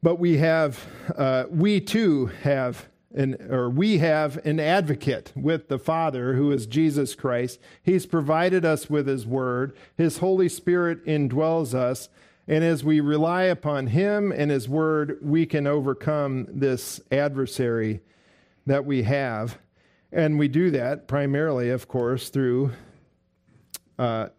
But we have, uh, we too have an, or we have an advocate with the Father who is Jesus Christ. He's provided us with His Word. His Holy Spirit indwells us. And as we rely upon Him and His Word, we can overcome this adversary that we have. And we do that primarily, of course, through uh,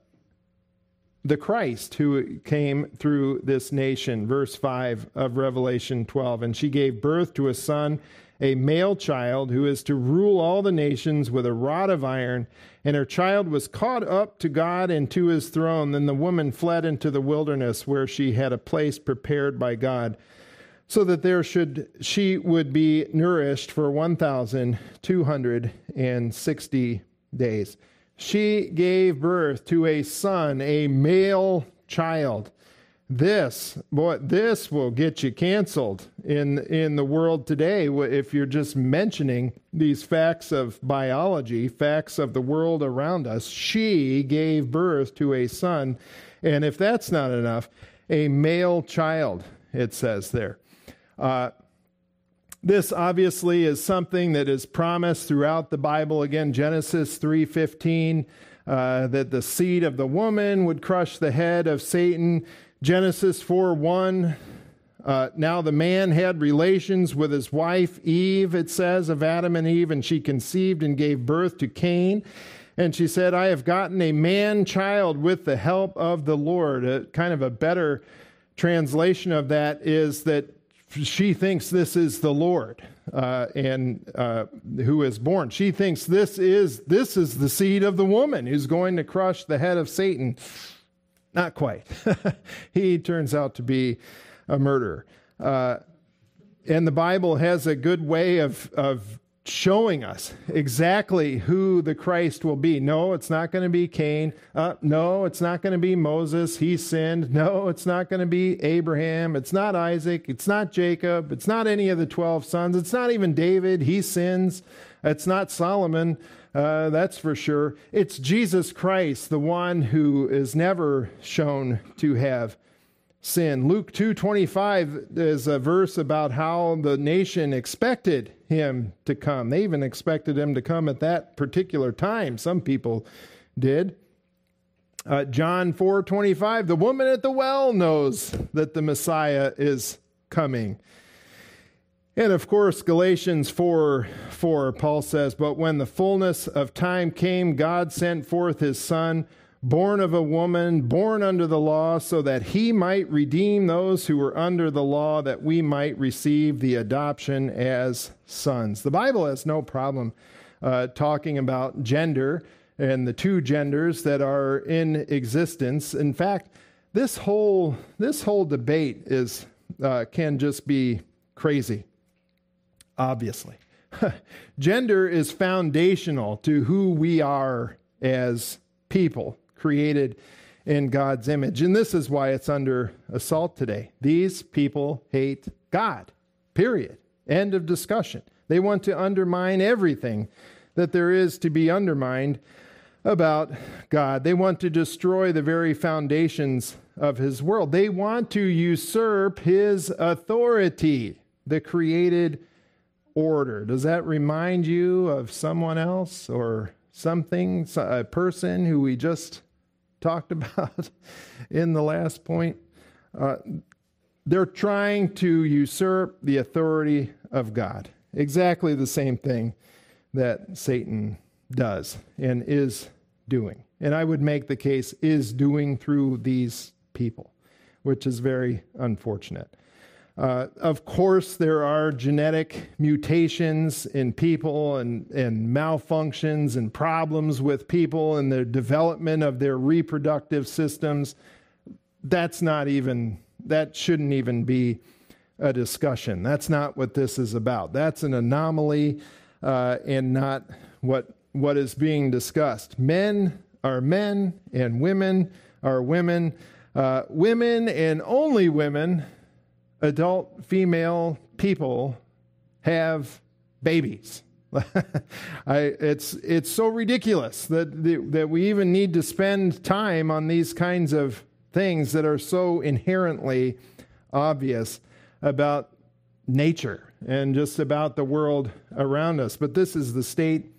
the Christ who came through this nation. Verse 5 of Revelation 12. And she gave birth to a son a male child who is to rule all the nations with a rod of iron. And her child was caught up to God and to his throne. Then the woman fled into the wilderness where she had a place prepared by God so that there should she would be nourished for 1260 days she gave birth to a son a male child this boy this will get you canceled in in the world today if you're just mentioning these facts of biology facts of the world around us. She gave birth to a son and if that's not enough a male child it says there. Uh, this obviously is something that is promised throughout the bible. Again genesis 3.15 uh, that the seed of the woman would crush the head of satan Genesis 4 1. Uh, now the man had relations with his wife Eve, it says, of Adam and Eve, and she conceived and gave birth to Cain. And she said, I have gotten a man child with the help of the Lord. A, kind of a better translation of that is that she thinks this is the Lord uh, and uh, who is born. She thinks this is this is the seed of the woman who's going to crush the head of Satan. Not quite. he turns out to be a murderer. Uh, and the Bible has a good way of, of showing us exactly who the Christ will be. No, it's not going to be Cain. Uh, no, it's not going to be Moses. He sinned. No, it's not going to be Abraham. It's not Isaac. It's not Jacob. It's not any of the 12 sons. It's not even David. He sins. It's not Solomon. Uh, that's for sure. It's Jesus Christ, the one who is never shown to have sin. Luke 2:25 is a verse about how the nation expected him to come. They even expected him to come at that particular time. Some people did. Uh, John 4:25 the woman at the well knows that the Messiah is coming. And of course Galatians 4 4 Paul says, "But when the fullness of time came, God sent forth his son born of a woman, born under the law, so that he might redeem those who were under the law, that we might receive the adoption as sons. The Bible has no problem uh, talking about gender and the two genders that are in existence. In fact, this whole this whole debate is uh, can just be crazy. Obviously, gender is foundational to who we are as people created in God's image. And this is why it's under assault today. These people hate God, period. End of discussion. They want to undermine everything that there is to be undermined about God. They want to destroy the very foundations of His world. They want to usurp His authority, the created order. Does that remind you of someone else or something, a person who we just talked about in the last point. Uh, they're trying to usurp the authority of God. Exactly the same thing that Satan does and is doing. And I would make the case is doing through these people, which is very unfortunate. Uh, of course, there are genetic mutations in people and, and malfunctions and problems with people and the development of their reproductive systems. That's not even, that shouldn't even be a discussion. That's not what this is about. That's an anomaly uh, and not what, what is being discussed. Men are men and women are women. Uh, women and only women adult female people have babies. I, it's, it's so ridiculous that, the, that we even need to spend time on these kinds of things that are so inherently obvious about nature and just about the world around us. But this is the state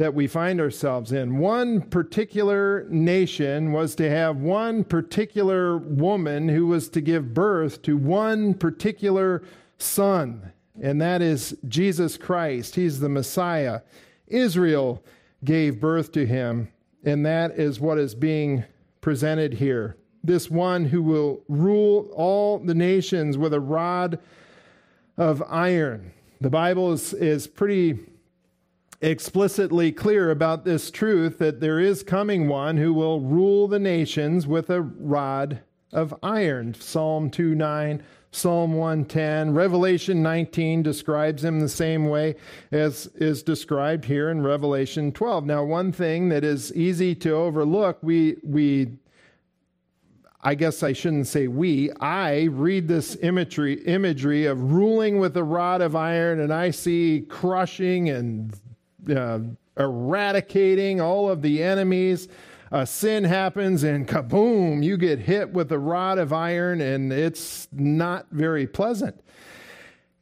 that we find ourselves in. One particular nation was to have one particular woman who was to give birth to one particular son, and that is Jesus Christ. He's the Messiah. Israel gave birth to him, and that is what is being presented here. This one who will rule all the nations with a rod of iron. The Bible is, is pretty explicitly clear about this truth that there is coming one who will rule the nations with a rod of iron. Psalm 2 9, Psalm 110, Revelation 19 describes him the same way as is described here in Revelation 12. Now, one thing that is easy to overlook, we, we I guess I shouldn't say we, I read this imagery, imagery of ruling with a rod of iron, and I see crushing and uh, eradicating all of the enemies. Sin happens and kaboom, you get hit with a rod of iron, and it's not very pleasant.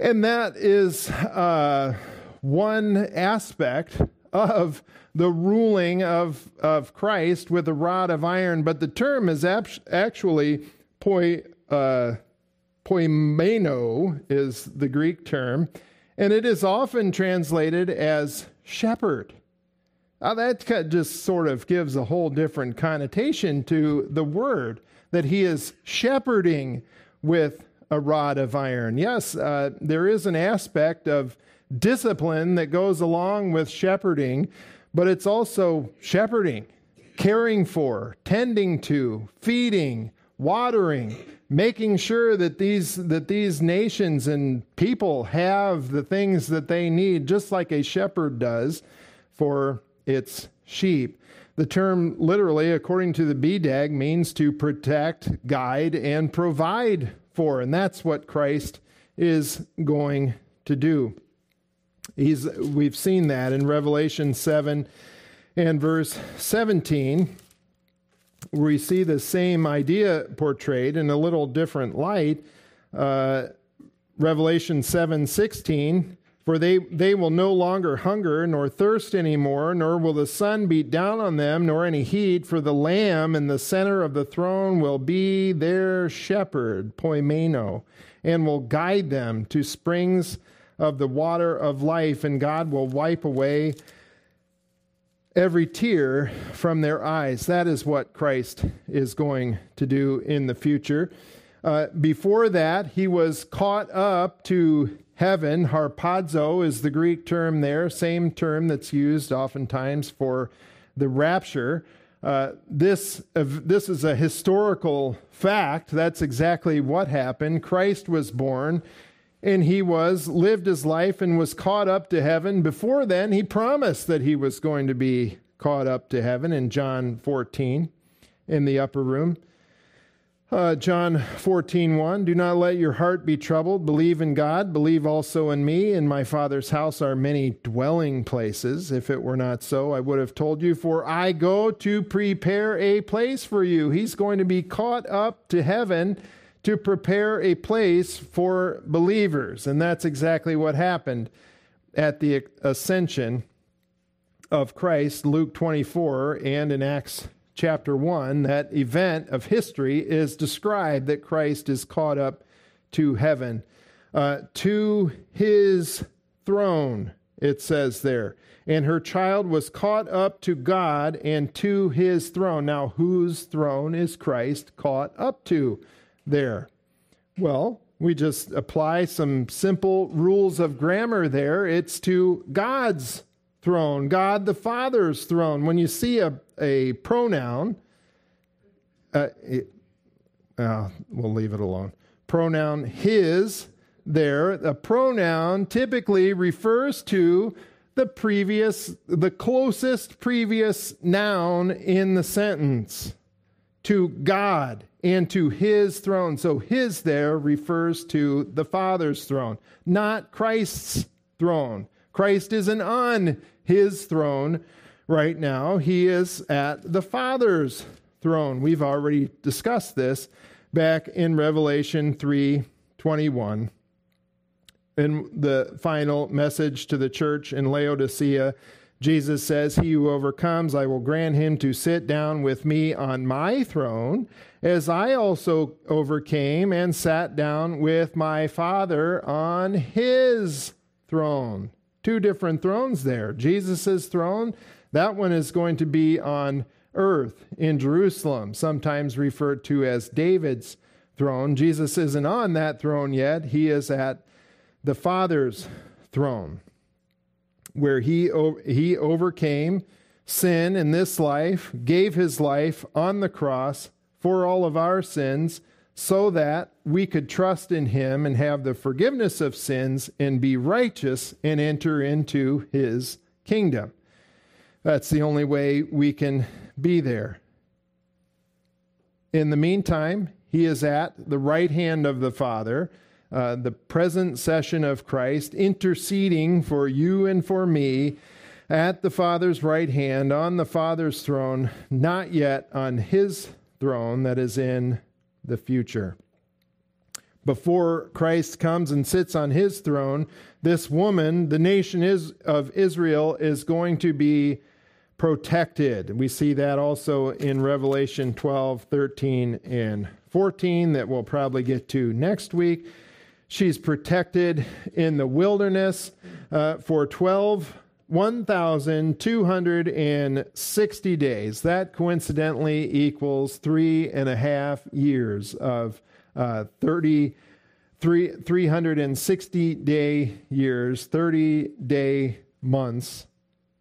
And that is uh, one aspect of the ruling of, of Christ with a rod of iron, but the term is actually poi, uh, poimaino, is the Greek term, and it is often translated as shepherd. Now, that just sort of gives a whole different connotation to the word that he is shepherding with a rod of iron. Yes, uh, there is an aspect of discipline that goes along with shepherding, but it's also shepherding, caring for, tending to, feeding, watering, making sure that these that these nations and people have the things that they need just like a shepherd does for its sheep. The term literally according to the BDAG means to protect guide and provide for and that's what Christ is going to do. He's, we've seen that in Revelation 7 and verse 17 we see the same idea portrayed in a little different light. Uh, Revelation 7:16 for they, they will no longer hunger nor thirst anymore, nor will the sun beat down on them, nor any heat, for the Lamb in the center of the throne will be their shepherd, poimaino, and will guide them to springs of the water of life, and God will wipe away every tear from their eyes. That is what Christ is going to do in the future. Uh, before that, he was caught up to heaven. Harpazo is the Greek term there, same term that's used oftentimes for the rapture. Uh, this, uh, this is a historical fact. That's exactly what happened. Christ was born and he was lived his life and was caught up to heaven. Before then, he promised that he was going to be caught up to heaven in John 14 in the upper room. Uh, John 14, 1, Do not let your heart be troubled. Believe in God. Believe also in me. In my Father's house are many dwelling places. If it were not so, I would have told you, for I go to prepare a place for you. He's going to be caught up to heaven to prepare a place for believers. And that's exactly what happened at the ascension of Christ, Luke 24, and in Acts chapter 1. That event of history is described that Christ is caught up to heaven, uh, to his throne, it says there. And her child was caught up to God and to his throne. Now, whose throne is Christ caught up to? There? Well, we just apply some simple rules of grammar there. It's to God's throne, God the Father's throne. When you see a, a pronoun, uh, it, uh, we'll leave it alone. Pronoun his there, a pronoun typically refers to the previous, the closest previous noun in the sentence to God and to his throne. So his there refers to the Father's throne, not Christ's throne. Christ isn't on his throne right now, he is at the Father's throne. We've already discussed this back in Revelation 3:21. In the final message to the church in Laodicea, Jesus says, He who overcomes, I will grant him to sit down with me on my throne, as I also overcame and sat down with my Father on his throne. Two different thrones there. Jesus' throne, that one is going to be on earth in Jerusalem, sometimes referred to as David's throne. Jesus isn't on that throne yet, he is at the Father's throne where he, he overcame sin in this life, gave his life on the cross for all of our sins, so that we could trust in him and have the forgiveness of sins and be righteous and enter into his kingdom. That's the only way we can be there. In the meantime, he is at the right hand of the Father uh, the present session of Christ, interceding for you and for me at the Father's right hand, on the Father's throne, not yet on his throne that is in the future. Before Christ comes and sits on his throne, this woman, the nation is, of Israel, is going to be protected. We see that also in Revelation 12, 13, and 14, that we'll probably get to next week. She's protected in the wilderness uh, for 12, 1,260 days. That coincidentally equals three and a half years of uh, 30, three, 360 day years, 30 day months,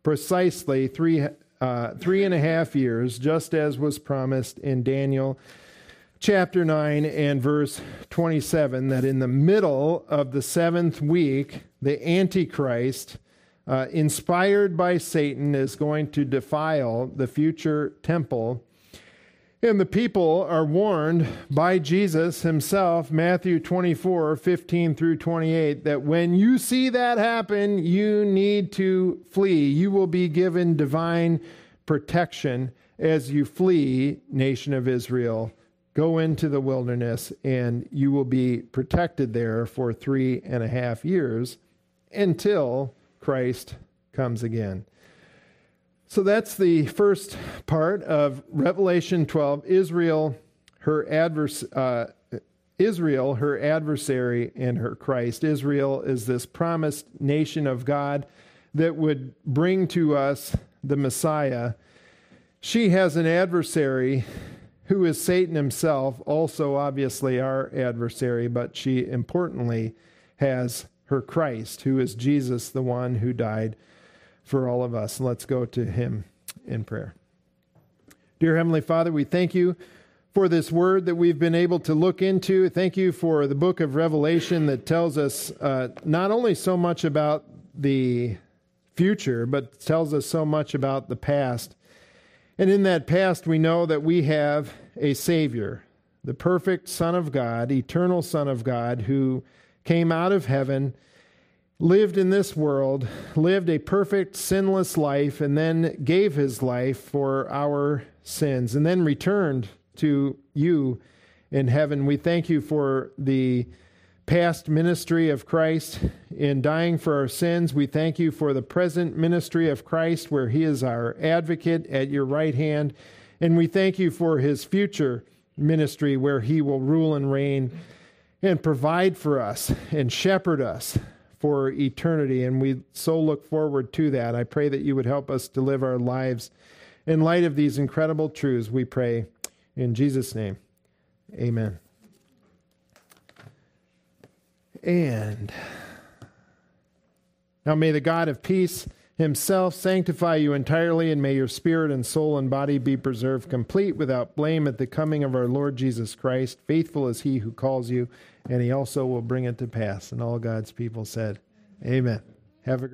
precisely three, uh, three and a half years, just as was promised in Daniel chapter 9 and verse 27 that in the middle of the seventh week, the Antichrist, uh, inspired by Satan, is going to defile the future temple. And the people are warned by Jesus himself, Matthew 24, 15 through 28, that when you see that happen, you need to flee. You will be given divine protection as you flee, nation of Israel. Go into the wilderness, and you will be protected there for three and a half years until Christ comes again. So that's the first part of Revelation 12. Israel, her advers- uh, Israel, her adversary, and her Christ. Israel is this promised nation of God that would bring to us the Messiah. She has an adversary who is Satan himself, also obviously our adversary, but she importantly has her Christ, who is Jesus, the one who died for all of us. Let's go to him in prayer. Dear Heavenly Father, we thank you for this word that we've been able to look into. Thank you for the book of Revelation that tells us uh, not only so much about the future, but tells us so much about the past and in that past, we know that we have a Savior, the perfect Son of God, eternal Son of God, who came out of heaven, lived in this world, lived a perfect, sinless life, and then gave his life for our sins, and then returned to you in heaven. We thank you for the past ministry of Christ in dying for our sins. We thank you for the present ministry of Christ, where he is our advocate at your right hand. And we thank you for his future ministry, where he will rule and reign and provide for us and shepherd us for eternity. And we so look forward to that. I pray that you would help us to live our lives in light of these incredible truths, we pray. In Jesus' name, amen. And now may the God of peace himself sanctify you entirely, and may your spirit and soul and body be preserved complete without blame at the coming of our Lord Jesus Christ. Faithful is he who calls you, and he also will bring it to pass. And all God's people said, Amen. Have a